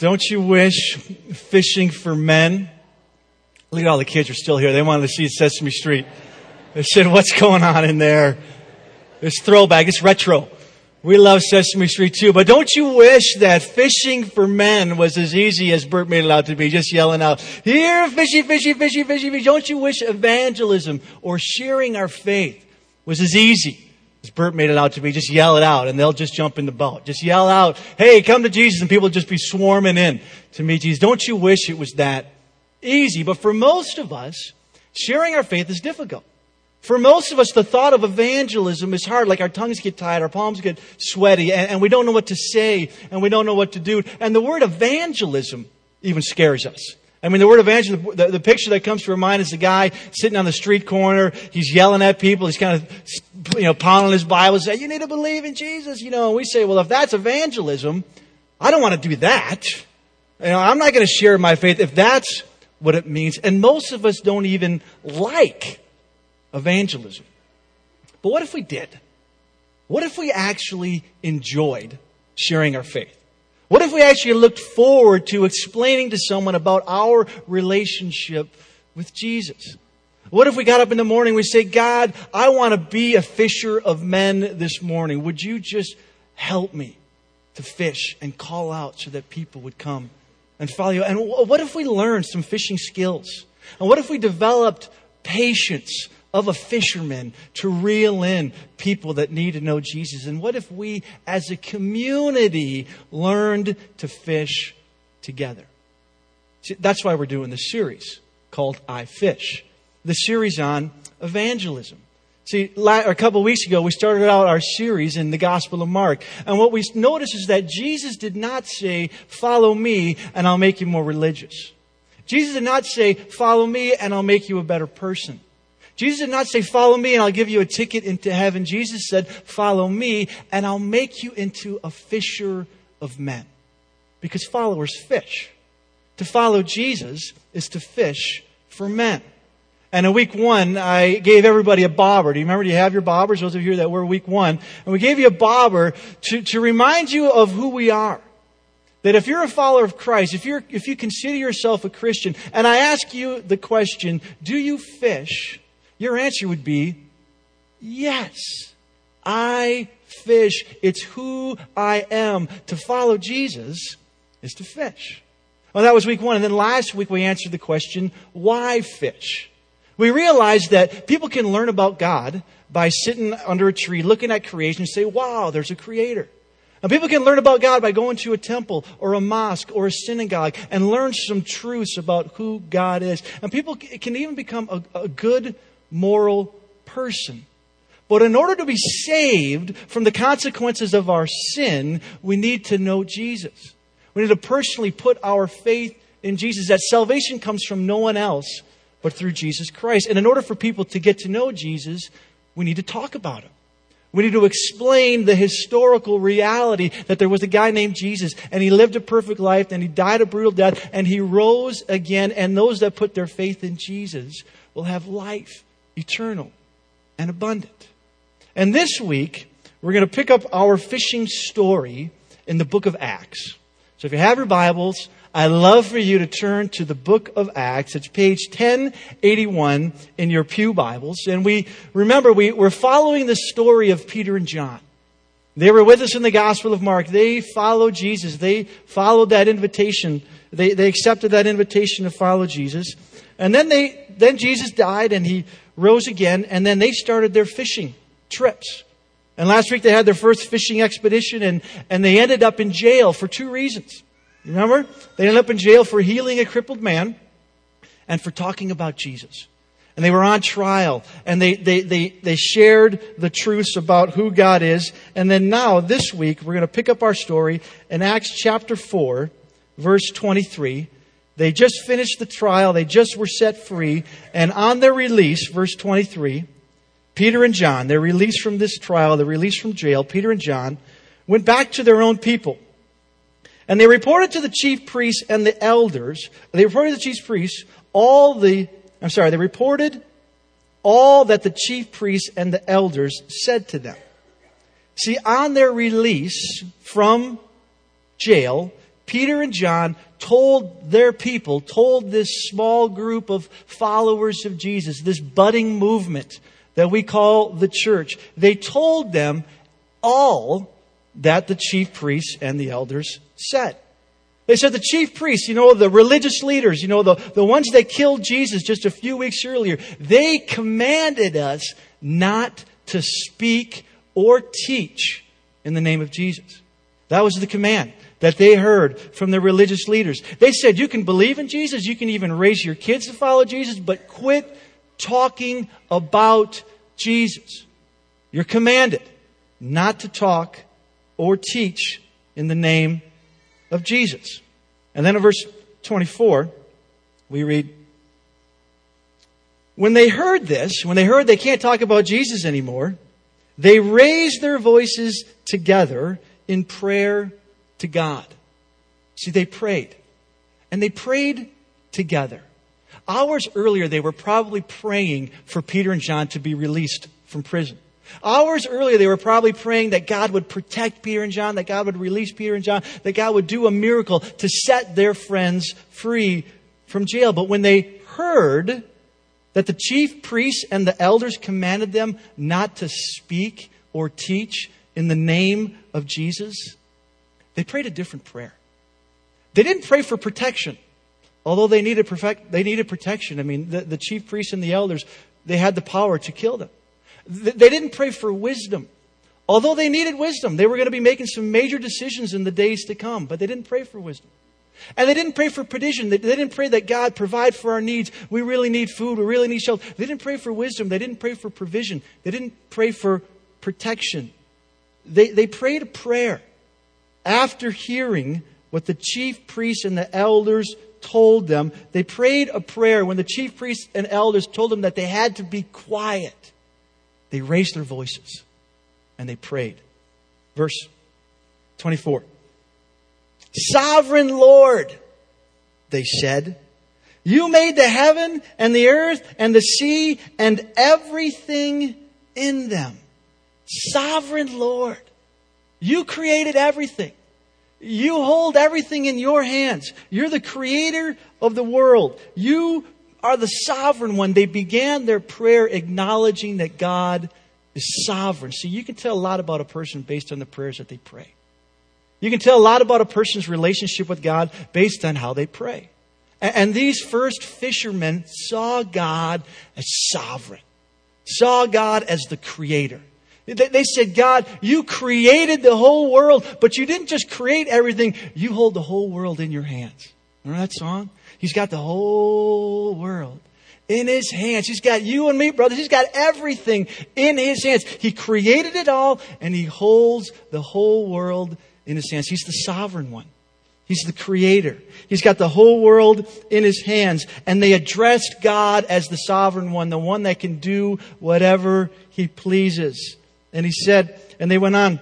Don't you wish fishing for men? Look at all the kids are still here. They wanted to see Sesame Street. They said, what's going on in there? It's throwback. It's retro. We love Sesame Street too, but don't you wish that fishing for men was as easy as Bert made it out to be, just yelling out, here, fishy, fishy, fishy, fishy, fishy. Don't you wish evangelism or sharing our faith was as easy as Bert made it out to be, just yell it out and they'll just jump in the boat. Just yell out, hey, come to Jesus and people just be swarming in to meet Jesus. Don't you wish it was that easy? But for most of us, sharing our faith is difficult. For most of us, the thought of evangelism is hard. Like our tongues get tied, our palms get sweaty, and, and, we don't know what to say, and we don't know what to do. And the word evangelism even scares us. I mean, the word evangelism, the, the picture that comes to our mind is a guy sitting on the street corner. He's yelling at people. He's kind of, you know, pounding his Bible, and say, "You need to believe in Jesus." You know, and we say, "Well, if that's evangelism, I don't want to do that. You know, I'm not going to share my faith if that's what it means." And most of us don't even like evangelism. But what if we did? What if we actually enjoyed sharing our faith? What if we actually looked forward to explaining to someone about our relationship with Jesus? What if we got up in the morning, we say, God, I want to be a fisher of men this morning. Would you just help me to fish and call out so that people would come and follow you? And what if we learned some fishing skills? And what if we developed patience of a fisherman to reel in people that need to know Jesus? And what if we as a community learned to fish together? See, that's why we're doing this series called I Fish, the series on evangelism. See, a couple weeks ago, we started out our series in the Gospel of Mark. And what we notice is that Jesus did not say, follow me and I'll make you more religious. Jesus did not say, follow me and I'll make you a better person. Jesus did not say, Follow me and I'll give you a ticket into heaven. Jesus said, Follow me and I'll make you into a fisher of men. Because followers fish. To follow Jesus is to fish for men. And in week one, I gave everybody a bobber. Do you remember? Do you have your bobbers? Those of you that were week one. And we gave you a bobber to, to remind you of who we are. That if you're a follower of Christ, if you're, if you consider yourself a Christian, and I ask you the question, do you fish your answer would be yes. I fish. It's who I am. To follow Jesus is to fish. Well, that was week one. And then last week we answered the question, why fish? We realize that people can learn about God by sitting under a tree, looking at creation and say, wow, there's a creator. And people can learn about God by going to a temple or a mosque or a synagogue and learn some truths about who God is. And people can even become a, a good moral person. But in order to be saved from the consequences of our sin, we need to know Jesus. We need to personally put our faith in Jesus. That salvation comes from no one else but through Jesus Christ. And in order for people to get to know Jesus, we need to talk about him. We need to explain the historical reality that there was a guy named Jesus and he lived a perfect life and he died a brutal death and he rose again. And those that put their faith in Jesus will have life eternal and abundant. And this week, we're going to pick up our fishing story in the book of Acts. So if you have your Bibles, I'd love for you to turn to the book of Acts. It's page 1081 in your Pew Bibles. And we, remember, we, we're following the story of Peter and John. They were with us in the Gospel of Mark. They followed Jesus. They followed that invitation. They, they accepted that invitation to follow Jesus. And then they, then Jesus died and he rose again, and then they started their fishing trips. And last week they had their first fishing expedition and, and they ended up in jail for two reasons. Remember? They ended up in jail for healing a crippled man and for talking about Jesus. And they were on trial and they, they, they, they shared the truths about who God is. And then now, this week, we're going to pick up our story in Acts chapter 4, verse 23. They just finished the trial. They just were set free. And on their release, verse 23, Peter and John, they're released from this trial, they're released from jail. Peter and John went back to their own people. And they reported to the chief priests and the elders, they reported to the chief priests all the, I'm sorry, they reported all that the chief priests and the elders said to them. See, on their release from jail, Peter and John told their people, told this small group of followers of Jesus, this budding movement that we call the church, they told them all that the chief priests and the elders said. They said the chief priests, you know, the religious leaders, you know, the, the ones that killed Jesus just a few weeks earlier, they commanded us not to speak or teach in the name of Jesus. That was the command that they heard from the religious leaders. They said, you can believe in Jesus, you can even raise your kids to follow Jesus, but quit talking about Jesus. You're commanded not to talk or teach in the name of Jesus. And then in verse 24, we read, When they heard this, when they heard they can't talk about Jesus anymore, they raised their voices together in prayer to God. See, they prayed. And they prayed together. Hours earlier, they were probably praying for Peter and John to be released from prison. Hours earlier, they were probably praying that God would protect Peter and John, that God would release Peter and John, that God would do a miracle to set their friends free from jail. But when they heard that the chief priests and the elders commanded them not to speak or teach in the name of Jesus, they prayed a different prayer. They didn't pray for protection, although they needed, perfect, they needed protection. I mean, the, the chief priests and the elders, they had the power to kill them. They didn't pray for wisdom. Although they needed wisdom, they were going to be making some major decisions in the days to come, but they didn't pray for wisdom. And they didn't pray for provision. They, didn't pray that God provide for our needs. We really need food. We really need shelter. They didn't pray for wisdom. They didn't pray for provision. They didn't pray for protection. They, they prayed a prayer after hearing what the chief priests and the elders told them. They prayed a prayer when the chief priests and elders told them that they had to be quiet. They raised their voices and they prayed. Verse 24. Sovereign Lord, they said, you made the heaven and the earth and the sea and everything in them. Sovereign Lord, you created everything. You hold everything in your hands. You're the creator of the world. You are the sovereign one. They began their prayer acknowledging that God is sovereign. See, you can tell a lot about a person based on the prayers that they pray. You can tell a lot about a person's relationship with God based on how they pray. And these first fishermen saw God as sovereign, saw God as the creator. They said, God, you created the whole world, but you didn't just create everything, you hold the whole world in your hands. Remember that song? He's got the whole world in his hands. He's got you and me, brothers. He's got everything in his hands. He created it all and he holds the whole world in his hands. He's the sovereign one. He's the creator. He's got the whole world in his hands. And they addressed God as the sovereign one, the one that can do whatever he pleases. And he said, and they went on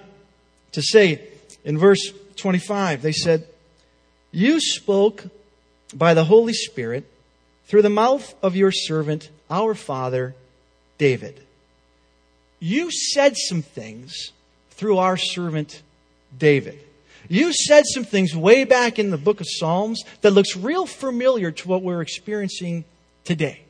to say in verse 25, they said, You spoke by the Holy Spirit through the mouth of your servant, our father, David. You said some things through our servant, David. You said some things way back in the book of Psalms that looks real familiar to what we're experiencing today.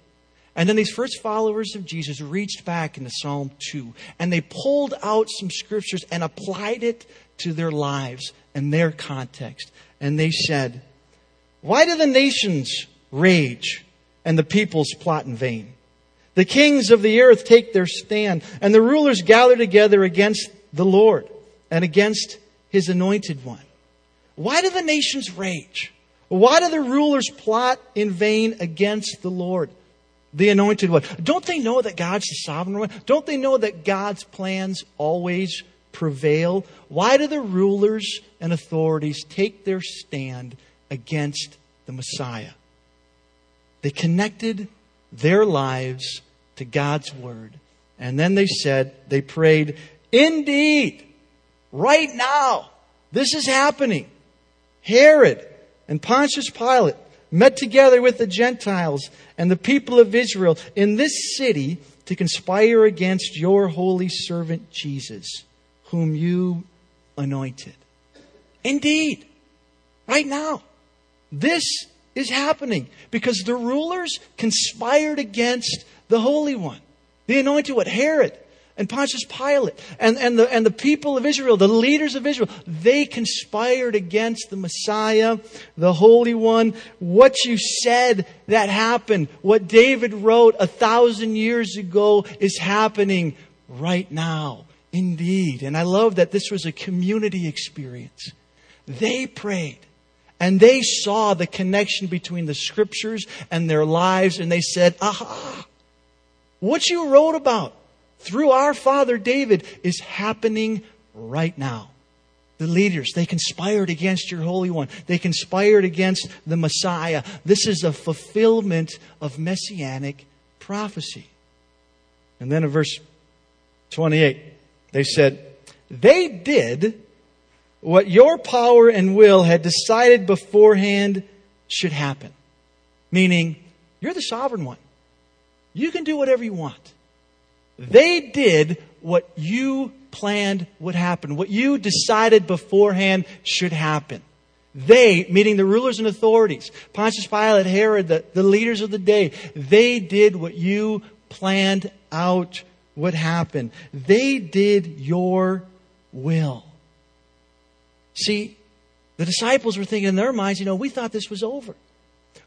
And then these first followers of Jesus reached back into Psalm 2 and they pulled out some scriptures and applied it to their lives and their context. And they said, why do the nations rage and the peoples plot in vain? The kings of the earth take their stand, and the rulers gather together against the Lord and against his anointed one. Why do the nations rage? Why do the rulers plot in vain against the Lord, the anointed one? Don't they know that God's the sovereign one? Don't they know that God's plans always prevail? Why do the rulers and authorities take their stand against the Messiah. They connected their lives to God's Word. And then they said, they prayed, Indeed, right now, this is happening. Herod and Pontius Pilate met together with the Gentiles and the people of Israel in this city to conspire against your holy servant Jesus, whom you anointed. Indeed. Right now. This is happening because the rulers conspired against the Holy One. The anointed one, Herod and Pontius Pilate and, and, the, and the people of Israel, the leaders of Israel, they conspired against the Messiah, the Holy One. What you said that happened, what David wrote a thousand years ago is happening right now. Indeed. And I love that this was a community experience. They prayed. And they saw the connection between the scriptures and their lives, and they said, Aha! What you wrote about through our father David is happening right now. The leaders, they conspired against your Holy One. They conspired against the Messiah. This is a fulfillment of messianic prophecy. And then in verse 28, they said, They did what your power and will had decided beforehand should happen. Meaning, you're the sovereign one. You can do whatever you want. They did what you planned would happen, what you decided beforehand should happen. They, meaning the rulers and authorities, Pontius Pilate, Herod, the, the leaders of the day, they did what you planned out would happen. They did your will. See, the disciples were thinking in their minds, you know, we thought this was over.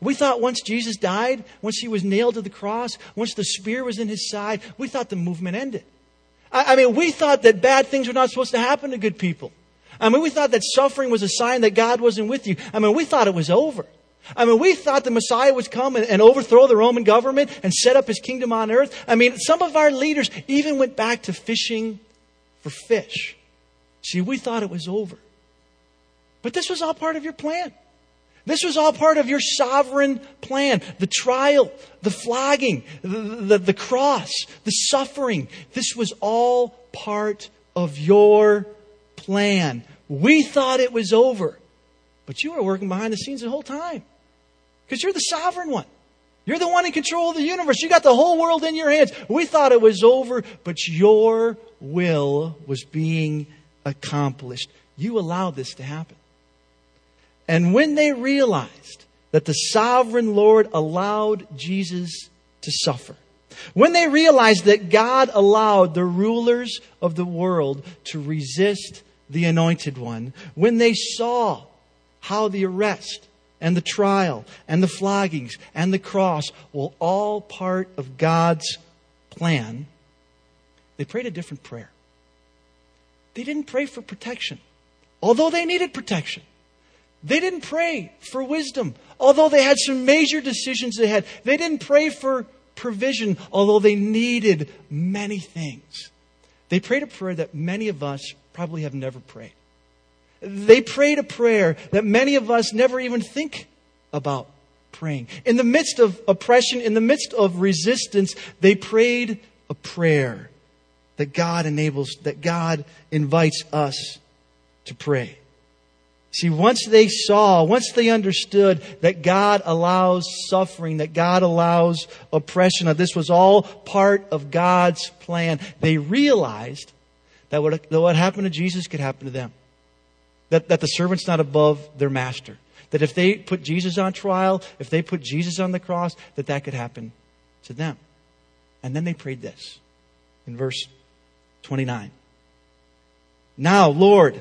We thought once Jesus died, once he was nailed to the cross, once the spear was in his side, we thought the movement ended. I, I mean, we thought that bad things were not supposed to happen to good people. I mean, we thought that suffering was a sign that God wasn't with you. I mean, we thought it was over. I mean, we thought the Messiah would come and, and, overthrow the Roman government and set up his kingdom on earth. I mean, some of our leaders even went back to fishing for fish. See, we thought it was over. But this was all part of your plan. This was all part of your sovereign plan. The trial, the flogging, the, the, the, cross, the suffering. This was all part of your plan. We thought it was over, but you were working behind the scenes the whole time because you're the sovereign one. You're the one in control of the universe. You got the whole world in your hands. We thought it was over, but your will was being accomplished. You allowed this to happen. And when they realized that the sovereign Lord allowed Jesus to suffer, when they realized that God allowed the rulers of the world to resist the anointed one, when they saw how the arrest and the trial and the floggings and the cross were all part of God's plan, they prayed a different prayer. They didn't pray for protection, although they needed protection. They didn't pray for wisdom, although they had some major decisions they had. They didn't pray for provision, although they needed many things. They prayed a prayer that many of us probably have never prayed. They prayed a prayer that many of us never even think about praying. In the midst of oppression, in the midst of resistance, they prayed a prayer that God enables, that God invites us to pray. See, once they saw, once they understood that God allows suffering, that God allows oppression, that this was all part of God's plan, they realized that what, that what happened to Jesus could happen to them. That, that the servant's not above their master. That if they put Jesus on trial, if they put Jesus on the cross, that that could happen to them. And then they prayed this in verse 29. Now, Lord,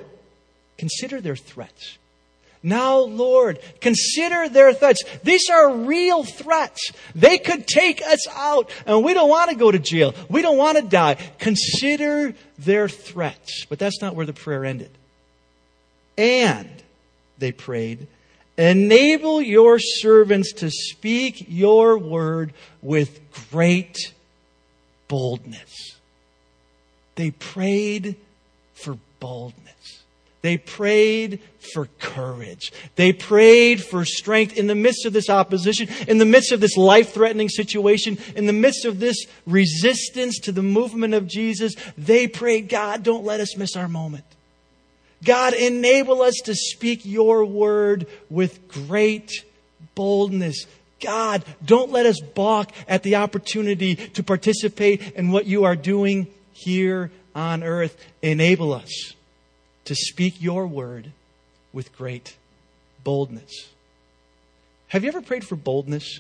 Consider their threats. Now, Lord, consider their threats. These are real threats. They could take us out, and we don't want to go to jail. We don't want to die. Consider their threats. But that's not where the prayer ended. And, they prayed, enable your servants to speak your word with great boldness. They prayed for boldness. They prayed for courage. They prayed for strength in the midst of this opposition, in the midst of this life threatening situation, in the midst of this resistance to the movement of Jesus. They prayed, God, don't let us miss our moment. God, enable us to speak your word with great boldness. God, don't let us balk at the opportunity to participate in what you are doing here on earth. Enable us to speak your word with great boldness. Have you ever prayed for boldness?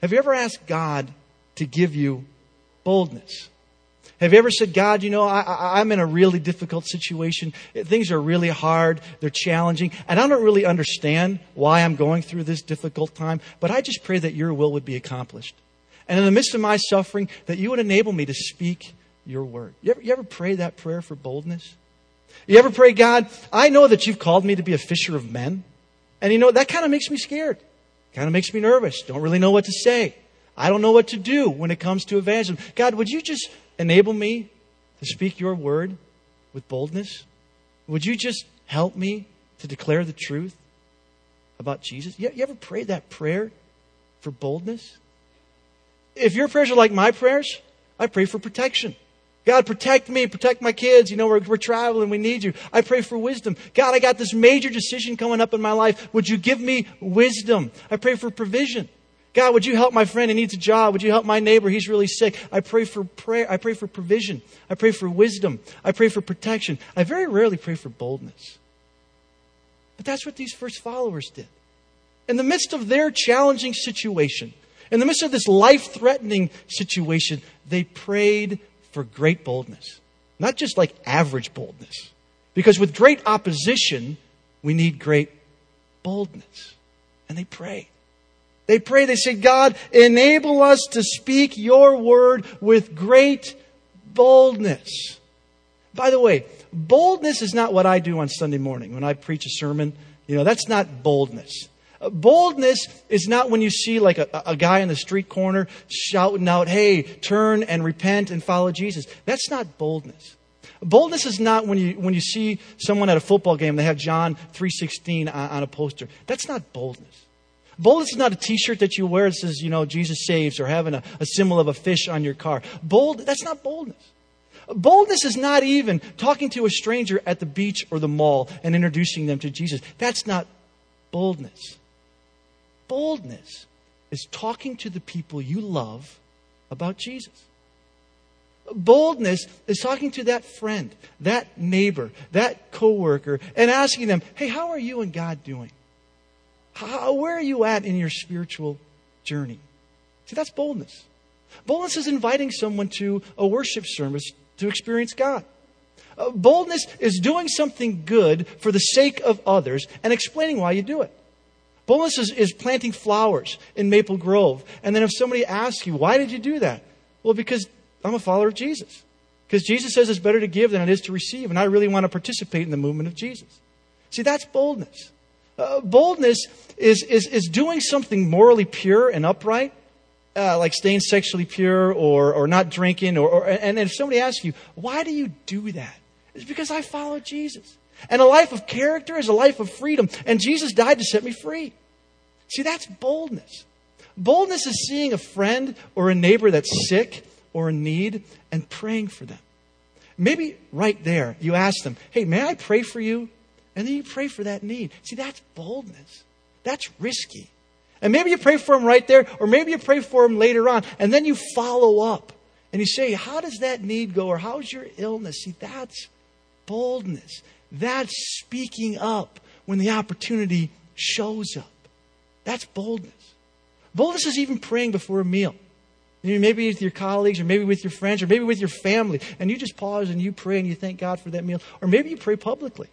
Have you ever asked God to give you boldness? Have you ever said, God, you know, I, am in a really difficult situation. Things are really hard. They're challenging. And I don't really understand why I'm going through this difficult time, but I just pray that your will would be accomplished. And in the midst of my suffering, that you would enable me to speak your word. You ever, you ever pray that prayer for boldness? You ever pray, God, I know that you've called me to be a fisher of men. And you know, that kind of makes me scared. Kind of makes me nervous. Don't really know what to say. I don't know what to do when it comes to evangelism. God, would you just enable me to speak your word with boldness? Would you just help me to declare the truth about Jesus? You, you ever prayed that prayer for boldness? If your prayers are like my prayers, I pray for protection. God, protect me, protect my kids. You know, we're, we're traveling, we need you. I pray for wisdom. God, I got this major decision coming up in my life. Would you give me wisdom? I pray for provision. God, would you help my friend? He needs a job. Would you help my neighbor? He's really sick. I pray for prayer. I pray for provision. I pray for wisdom. I pray for protection. I very rarely pray for boldness. But that's what these first followers did. In the midst of their challenging situation, in the midst of this life threatening situation, they prayed for great boldness. Not just like average boldness. Because with great opposition, we need great boldness. And they pray. They pray, they say, God, enable us to speak your word with great boldness. By the way, boldness is not what I do on Sunday morning when I preach a sermon. You know, that's not boldness. Boldness is not when you see like a, a guy in the street corner shouting out, hey, turn and repent and follow Jesus. That's not boldness. Boldness is not when you, when you see someone at a football game, they have John 3.16 on, on a poster. That's not boldness. Boldness is not a t-shirt that you wear that says, you know, Jesus saves or having a, a symbol of a fish on your car. Bold, that's not boldness. Boldness is not even talking to a stranger at the beach or the mall and introducing them to Jesus. That's not boldness. Boldness is talking to the people you love about Jesus. Boldness is talking to that friend, that neighbor, that coworker, and asking them, hey, how are you and God doing? How, where are you at in your spiritual journey? See, that's boldness. Boldness is inviting someone to a worship service to experience God. Uh, boldness is doing something good for the sake of others and explaining why you do it. Boldness is, is planting flowers in Maple Grove. And then if somebody asks you, why did you do that? Well, because I'm a follower of Jesus. Because Jesus says it's better to give than it is to receive. And I really want to participate in the movement of Jesus. See, that's boldness. Uh, boldness is, is, is doing something morally pure and upright, uh, like staying sexually pure or, or not drinking. Or, or, and if somebody asks you, why do you do that? It's because I follow Jesus. And a life of character is a life of freedom. And Jesus died to set me free. See, that's boldness. Boldness is seeing a friend or a neighbor that's sick or in need and praying for them. Maybe right there, you ask them, Hey, may I pray for you? And then you pray for that need. See, that's boldness. That's risky. And maybe you pray for them right there, or maybe you pray for them later on, and then you follow up and you say, How does that need go? Or how's your illness? See, that's boldness. That's speaking up when the opportunity shows up. That's boldness. Boldness is even praying before a meal. Maybe with your colleagues, or maybe with your friends, or maybe with your family, and you just pause and you pray and you thank God for that meal. Or maybe you pray publicly.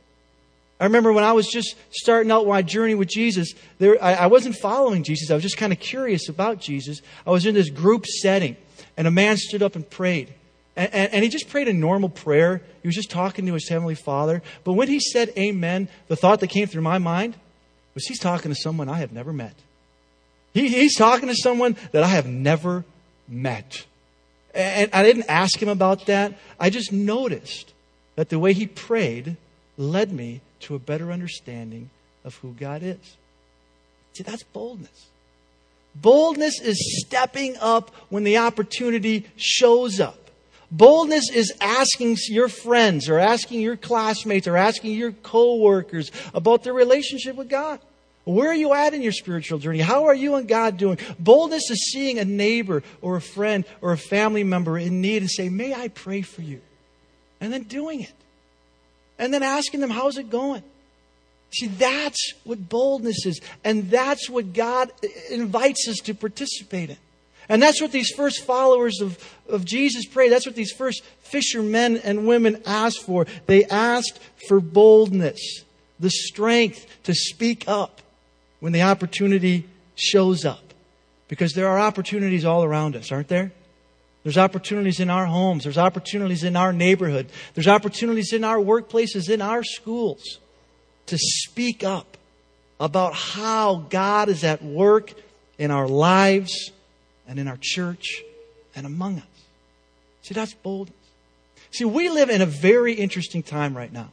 I remember when I was just starting out my journey with Jesus, there, I, I wasn't following Jesus. I was just kind of curious about Jesus. I was in this group setting, and a man stood up and prayed. And, and, and, he just prayed a normal prayer. He was just talking to his heavenly father. But when he said amen, the thought that came through my mind was he's talking to someone I have never met. He, he's talking to someone that I have never met. And I didn't ask him about that. I just noticed that the way he prayed led me to a better understanding of who God is. See, that's boldness. Boldness is stepping up when the opportunity shows up. Boldness is asking your friends or asking your classmates or asking your coworkers about their relationship with God. Where are you at in your spiritual journey? How are you and God doing? Boldness is seeing a neighbor or a friend or a family member in need and say, May I pray for you? And then doing it and then asking them, How's it going? See, that's what boldness is. And that's what God invites us to participate in. And that's what these first followers of, of Jesus prayed. That's what these first fishermen and women asked for. They asked for boldness, the strength to speak up when the opportunity shows up. Because there are opportunities all around us, aren't there? There's opportunities in our homes. There's opportunities in our neighborhood. There's opportunities in our workplaces, in our schools to speak up about how God is at work in our lives and in our church and among us. See, that's boldness. See, we live in a very interesting time right now.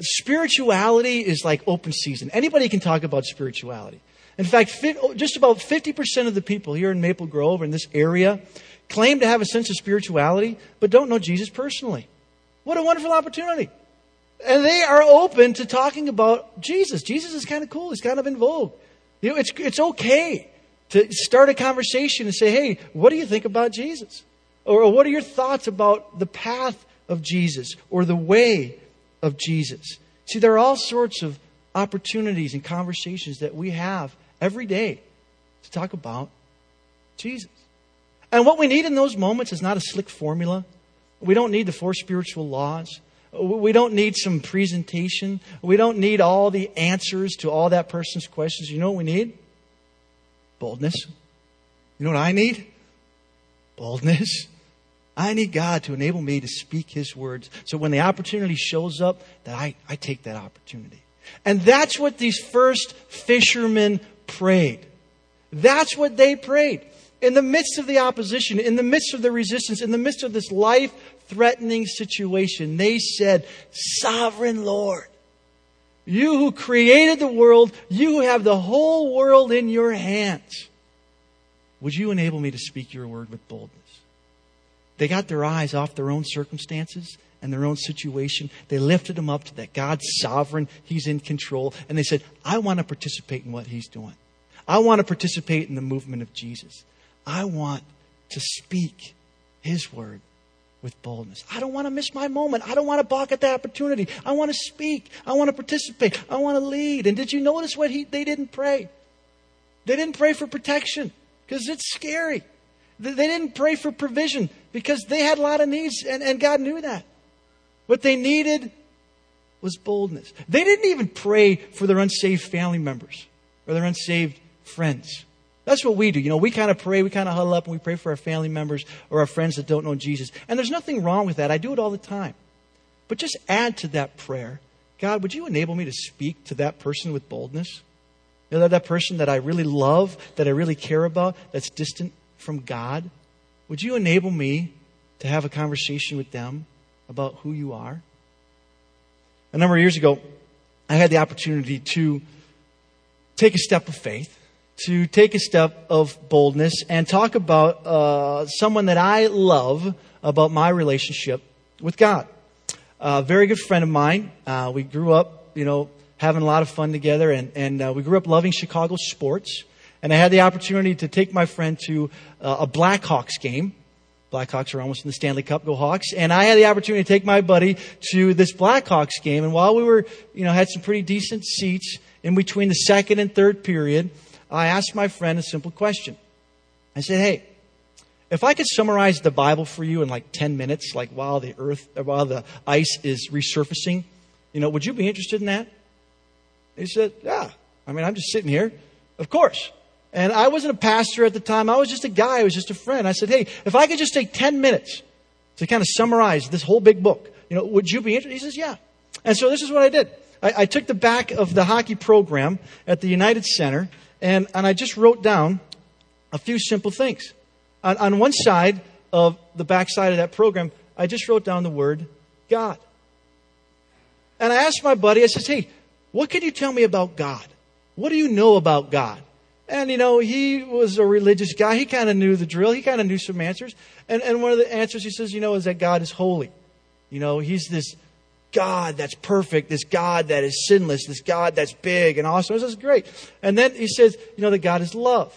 Spirituality is like open season. Anybody can talk about spirituality. In fact, oh, just about 50% of the people here in Maple Grove, in this area, claim to have a sense of spirituality, but don't know Jesus personally. What a wonderful opportunity. And they are open to talking about Jesus. Jesus is kind of cool. He's kind of in vogue. You know, it's, it's okay to start a conversation and say, hey, what do you think about Jesus? Or what are your thoughts about the path of Jesus or the way of Jesus? See, there are all sorts of opportunities and conversations that we have every day to talk about Jesus. And what we need in those moments is not a slick formula. We don't need the four spiritual laws. We don't need some presentation. We don't need all the answers to all that person's questions. You know what we need? Boldness. You know what I need? Boldness. I need God to enable me to speak His words. So when the opportunity shows up, that I, I take that opportunity. And that's what these first fishermen prayed. That's what they prayed. In the midst of the opposition, in the midst of the resistance, in the midst of this life threatening situation, they said, Sovereign Lord, you who created the world, you who have the whole world in your hands, would you enable me to speak your word with boldness? They got their eyes off their own circumstances and their own situation. They lifted them up to that God's sovereign, He's in control, and they said, I want to participate in what He's doing. I want to participate in the movement of Jesus. I want to speak His word with boldness. I don't want to miss my moment. I don't want to balk at the opportunity. I want to speak. I want to participate. I want to lead. And did you notice what he, they didn't pray? They didn't pray for protection because it's scary. They didn't pray for provision because they had a lot of needs and, and God knew that. What they needed was boldness. They didn't even pray for their unsaved family members or their unsaved friends. That's what we do. You know, we kind of pray, we kind of huddle up and we pray for our family members or our friends that don't know Jesus. And there's nothing wrong with that. I do it all the time. But just add to that prayer God, would you enable me to speak to that person with boldness? You know, that, that person that I really love, that I really care about, that's distant from God? Would you enable me to have a conversation with them about who you are? A number of years ago, I had the opportunity to take a step of faith to take a step of boldness and talk about uh, someone that I love about my relationship with God. A very good friend of mine. Uh, we grew up, you know, having a lot of fun together, and, and uh, we grew up loving Chicago sports. And I had the opportunity to take my friend to uh, a Blackhawks game. Blackhawks are almost in the Stanley Cup, go Hawks. And I had the opportunity to take my buddy to this Blackhawks game. And while we were, you know, had some pretty decent seats in between the second and third period, I asked my friend a simple question. I said, Hey, if I could summarize the Bible for you in like 10 minutes, like while the earth, while the ice is resurfacing, you know, would you be interested in that? He said, Yeah. I mean, I'm just sitting here. Of course. And I wasn't a pastor at the time. I was just a guy. I was just a friend. I said, Hey, if I could just take 10 minutes to kind of summarize this whole big book, you know, would you be interested? He says, Yeah. And so this is what I did. I, I took the back of the hockey program at the United Center and, and I just wrote down a few simple things. On, on one side of the back side of that program, I just wrote down the word God. And I asked my buddy, I said, hey, what can you tell me about God? What do you know about God? And, you know, he was a religious guy. He kind of knew the drill. He kind of knew some answers. And, and one of the answers he says, you know, is that God is holy. You know, he's this God that's perfect, this God that is sinless, this God that's big and awesome. This is great. And then he says, you know, that God is love.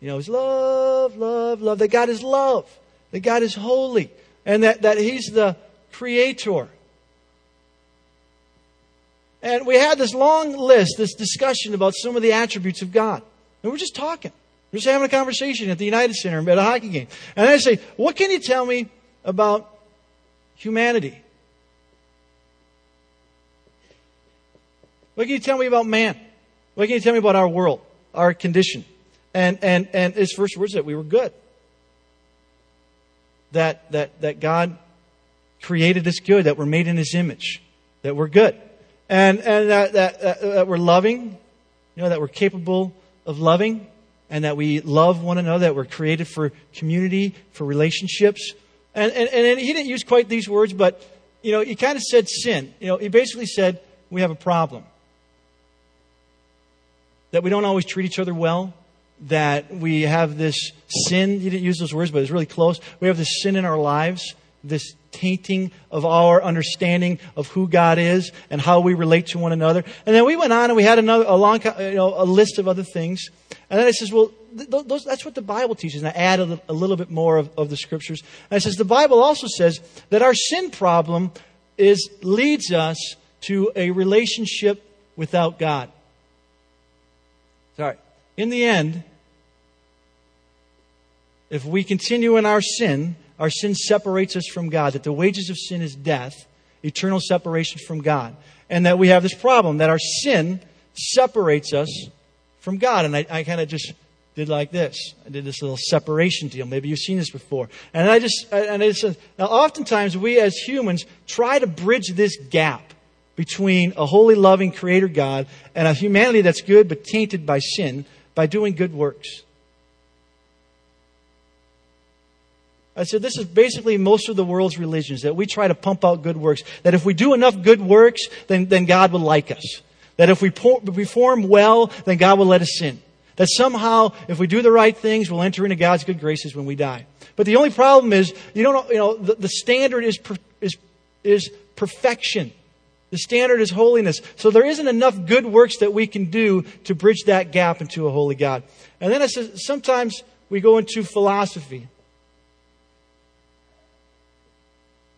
You know, he's love, love, love. That God is love. That God is holy. And that, that he's the creator. And we had this long list, this discussion about some of the attributes of God. And we're just talking. We're just having a conversation at the United Center at a hockey game. And I say, What can you tell me about humanity? What can you tell me about man? What can you tell me about our world, our condition? And and and his first words that we were good. That that that God created us good, that we're made in his image, that we're good. And and that that, that, that we're loving, you know, that we're capable of loving and that we love one another, that we're created for community, for relationships. And, and, and he didn't use quite these words, but, you know, he kind of said sin. You know, he basically said, we have a problem. That we don't always treat each other well. That we have this sin. You didn't use those words, but it's really close. We have this sin in our lives, this tainting of our understanding of who God is and how we relate to one another. And then we went on and we had another, a long, you know, a list of other things. And then I says, well, th- those, that's what the Bible teaches. And I add a, a little bit more of, of the scriptures. And I says, the Bible also says that our sin problem is, leads us to a relationship without God. Sorry. In the end, if we continue in our sin, our sin separates us from God, that the wages of sin is death, eternal separation from God, and that we have this problem, that our sin separates us from God. And I, I kind of just did like this. I did this little separation deal. Maybe you've seen this before. And I just, and I just, now oftentimes we as humans try to bridge this gap between a holy, loving creator God and a humanity that's good but tainted by sin by doing good works. I said, this is basically most of the world's religions, that we try to pump out good works. That if we do enough good works, then, then God will like us. That if we perform well, then God will let us in. That somehow, if we do the right things, we'll enter into God's good graces when we die. But the only problem is, you don't, know, you know, the, the standard is, is, is perfection. The standard is holiness. So there isn't enough good works that we can do to bridge that gap into a holy God. And then I said, sometimes we go into philosophy.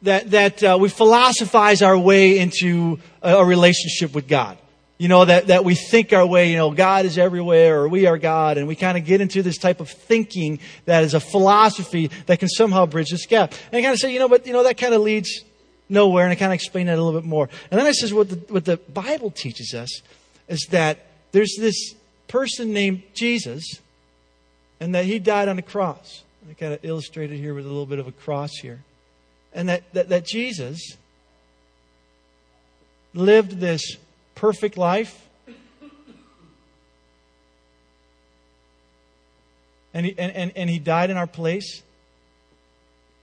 that, that uh, we philosophize our way into a, a, relationship with God. You know, that, that we think our way, you know, God is everywhere or we are God. And we kind of get into this type of thinking that is a philosophy that can somehow bridge this gap. And kind of say, you know, but, you know, that kind of leads nowhere. And I kind of explain that a little bit more. And then I says, what the, what the Bible teaches us is that there's this person named Jesus and that he died on a cross. I kind of illustrated here with a little bit of a cross here and that, that, that Jesus lived this perfect life. And he, and, and, and he died in our place.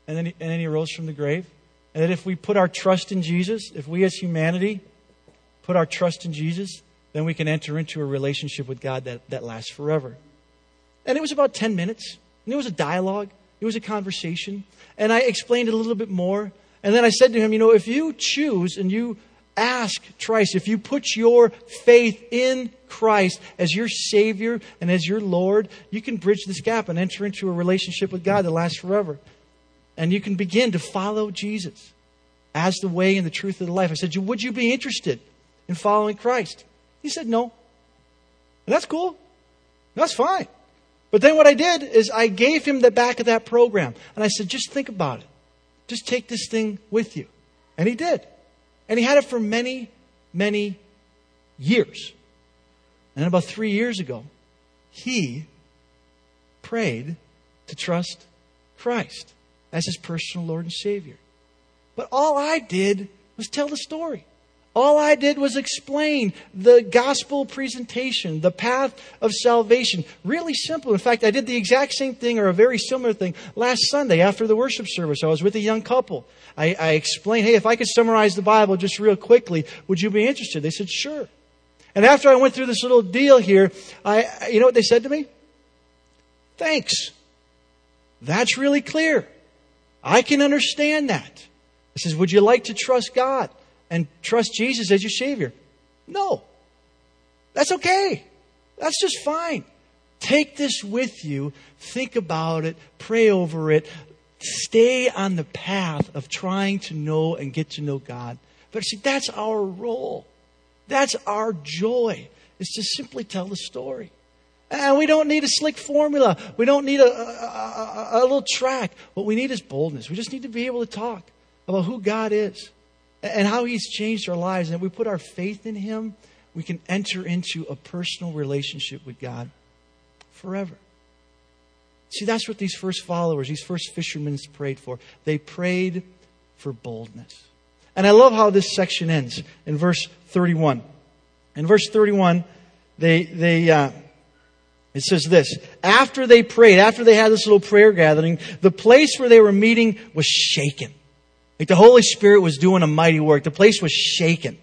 And then, he, and then he rose from the grave. And that if we put our trust in Jesus, if we as humanity put our trust in Jesus, then we can enter into a relationship with God that, that lasts forever. And it was about 10 minutes. And it was a dialogue. It was a conversation. And I explained it a little bit more. And then I said to him, you know, if you choose and you ask Christ, if you put your faith in Christ as your Savior and as your Lord, you can bridge this gap and enter into a relationship with God that lasts forever. And you can begin to follow Jesus as the way and the truth of the life. I said, Would you be interested in following Christ? He said, No. And that's cool. That's fine. But then what I did is I gave him the back of that program. And I said, just think about it. Just take this thing with you. And he did. And he had it for many, many years. And about three years ago, he prayed to trust Christ as his personal Lord and Savior. But all I did was tell the story. All I did was explain the gospel presentation, the path of salvation. Really simple. In fact, I did the exact same thing or a very similar thing last Sunday after the worship service. I was with a young couple. I, I explained, hey, if I could summarize the Bible just real quickly, would you be interested? They said, sure. And after I went through this little deal here, I, you know what they said to me? Thanks. That's really clear. I can understand that. I says, would you like to trust God? and trust Jesus as your Savior. No. That's okay. That's just fine. Take this with you. Think about it. Pray over it. Stay on the path of trying to know and get to know God. But see, that's our role. That's our joy, is to simply tell the story. And we don't need a slick formula. We don't need a, a, a, a, little track. What we need is boldness. We just need to be able to talk about who God is and how He's changed our lives. And if we put our faith in Him, we can enter into a personal relationship with God forever. See, that's what these first followers, these first fishermen prayed for. They prayed for boldness. And I love how this section ends in verse 31. In verse 31, they, they, uh, it says this After they prayed, after they had this little prayer gathering, the place where they were meeting was shaken. Like the Holy Spirit was doing a mighty work. The place was shaken.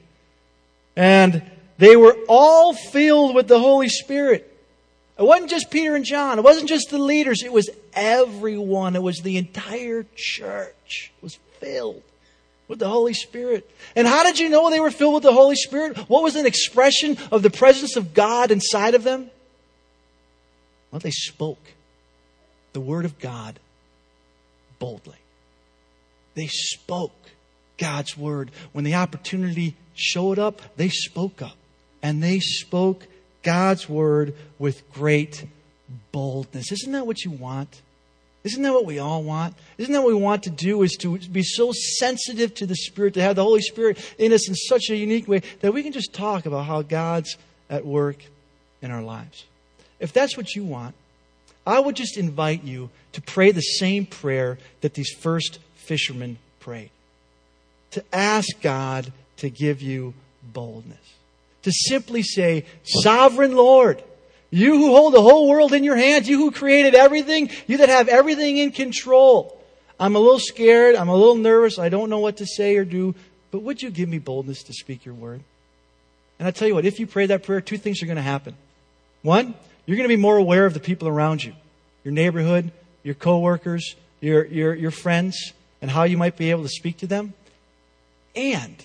And they were all filled with the Holy Spirit. It wasn't just Peter and John. It wasn't just the leaders. It was everyone. It was the entire church. It was filled with the Holy Spirit. And how did you know they were filled with the Holy Spirit? What was an expression of the presence of God inside of them? Well, they spoke the Word of God boldly. They spoke God's Word. When the opportunity showed up, they spoke up. And they spoke God's Word with great boldness. Isn't that what you want? Isn't that what we all want? Isn't that what we want to do is to be so sensitive to the Spirit, to have the Holy Spirit in us in such a unique way that we can just talk about how God's at work in our lives. If that's what you want, I would just invite you to pray the same prayer that these first fishermen prayed. To ask God to give you boldness. To simply say, Sovereign Lord, you who hold the whole world in your hands, you who created everything, you that have everything in control. I'm a little scared. I'm a little nervous. I don't know what to say or do. But would you give me boldness to speak your word? And I tell you what, if you pray that prayer, two things are going to happen. One, you're going to be more aware of the people around you, your neighborhood, your coworkers, your, your, your friends, and how you might be able to speak to them. And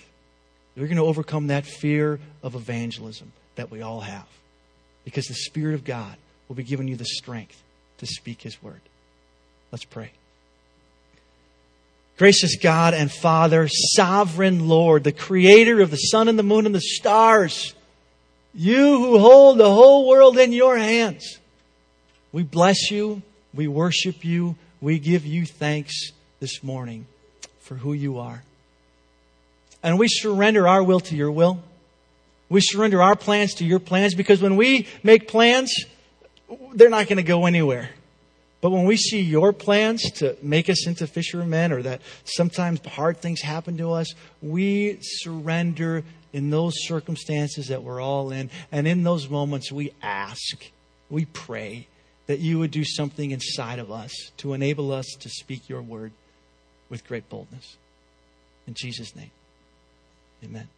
you're going to overcome that fear of evangelism that we all have because the Spirit of God will be giving you the strength to speak His word. Let's pray. Gracious God and Father, sovereign Lord, the creator of the sun and the moon and the stars, you who hold the whole world in your hands, we bless you, we worship you, we give you thanks this morning for who you are. And we surrender our will to your will. We surrender our plans to your plans because when we make plans, they're not going to go anywhere. But when we see your plans to make us into fishermen or that sometimes hard things happen to us, we surrender in those circumstances that we're all in. And in those moments, we ask, we pray that you would do something inside of us to enable us to speak your word with great boldness. In Jesus' name, amen.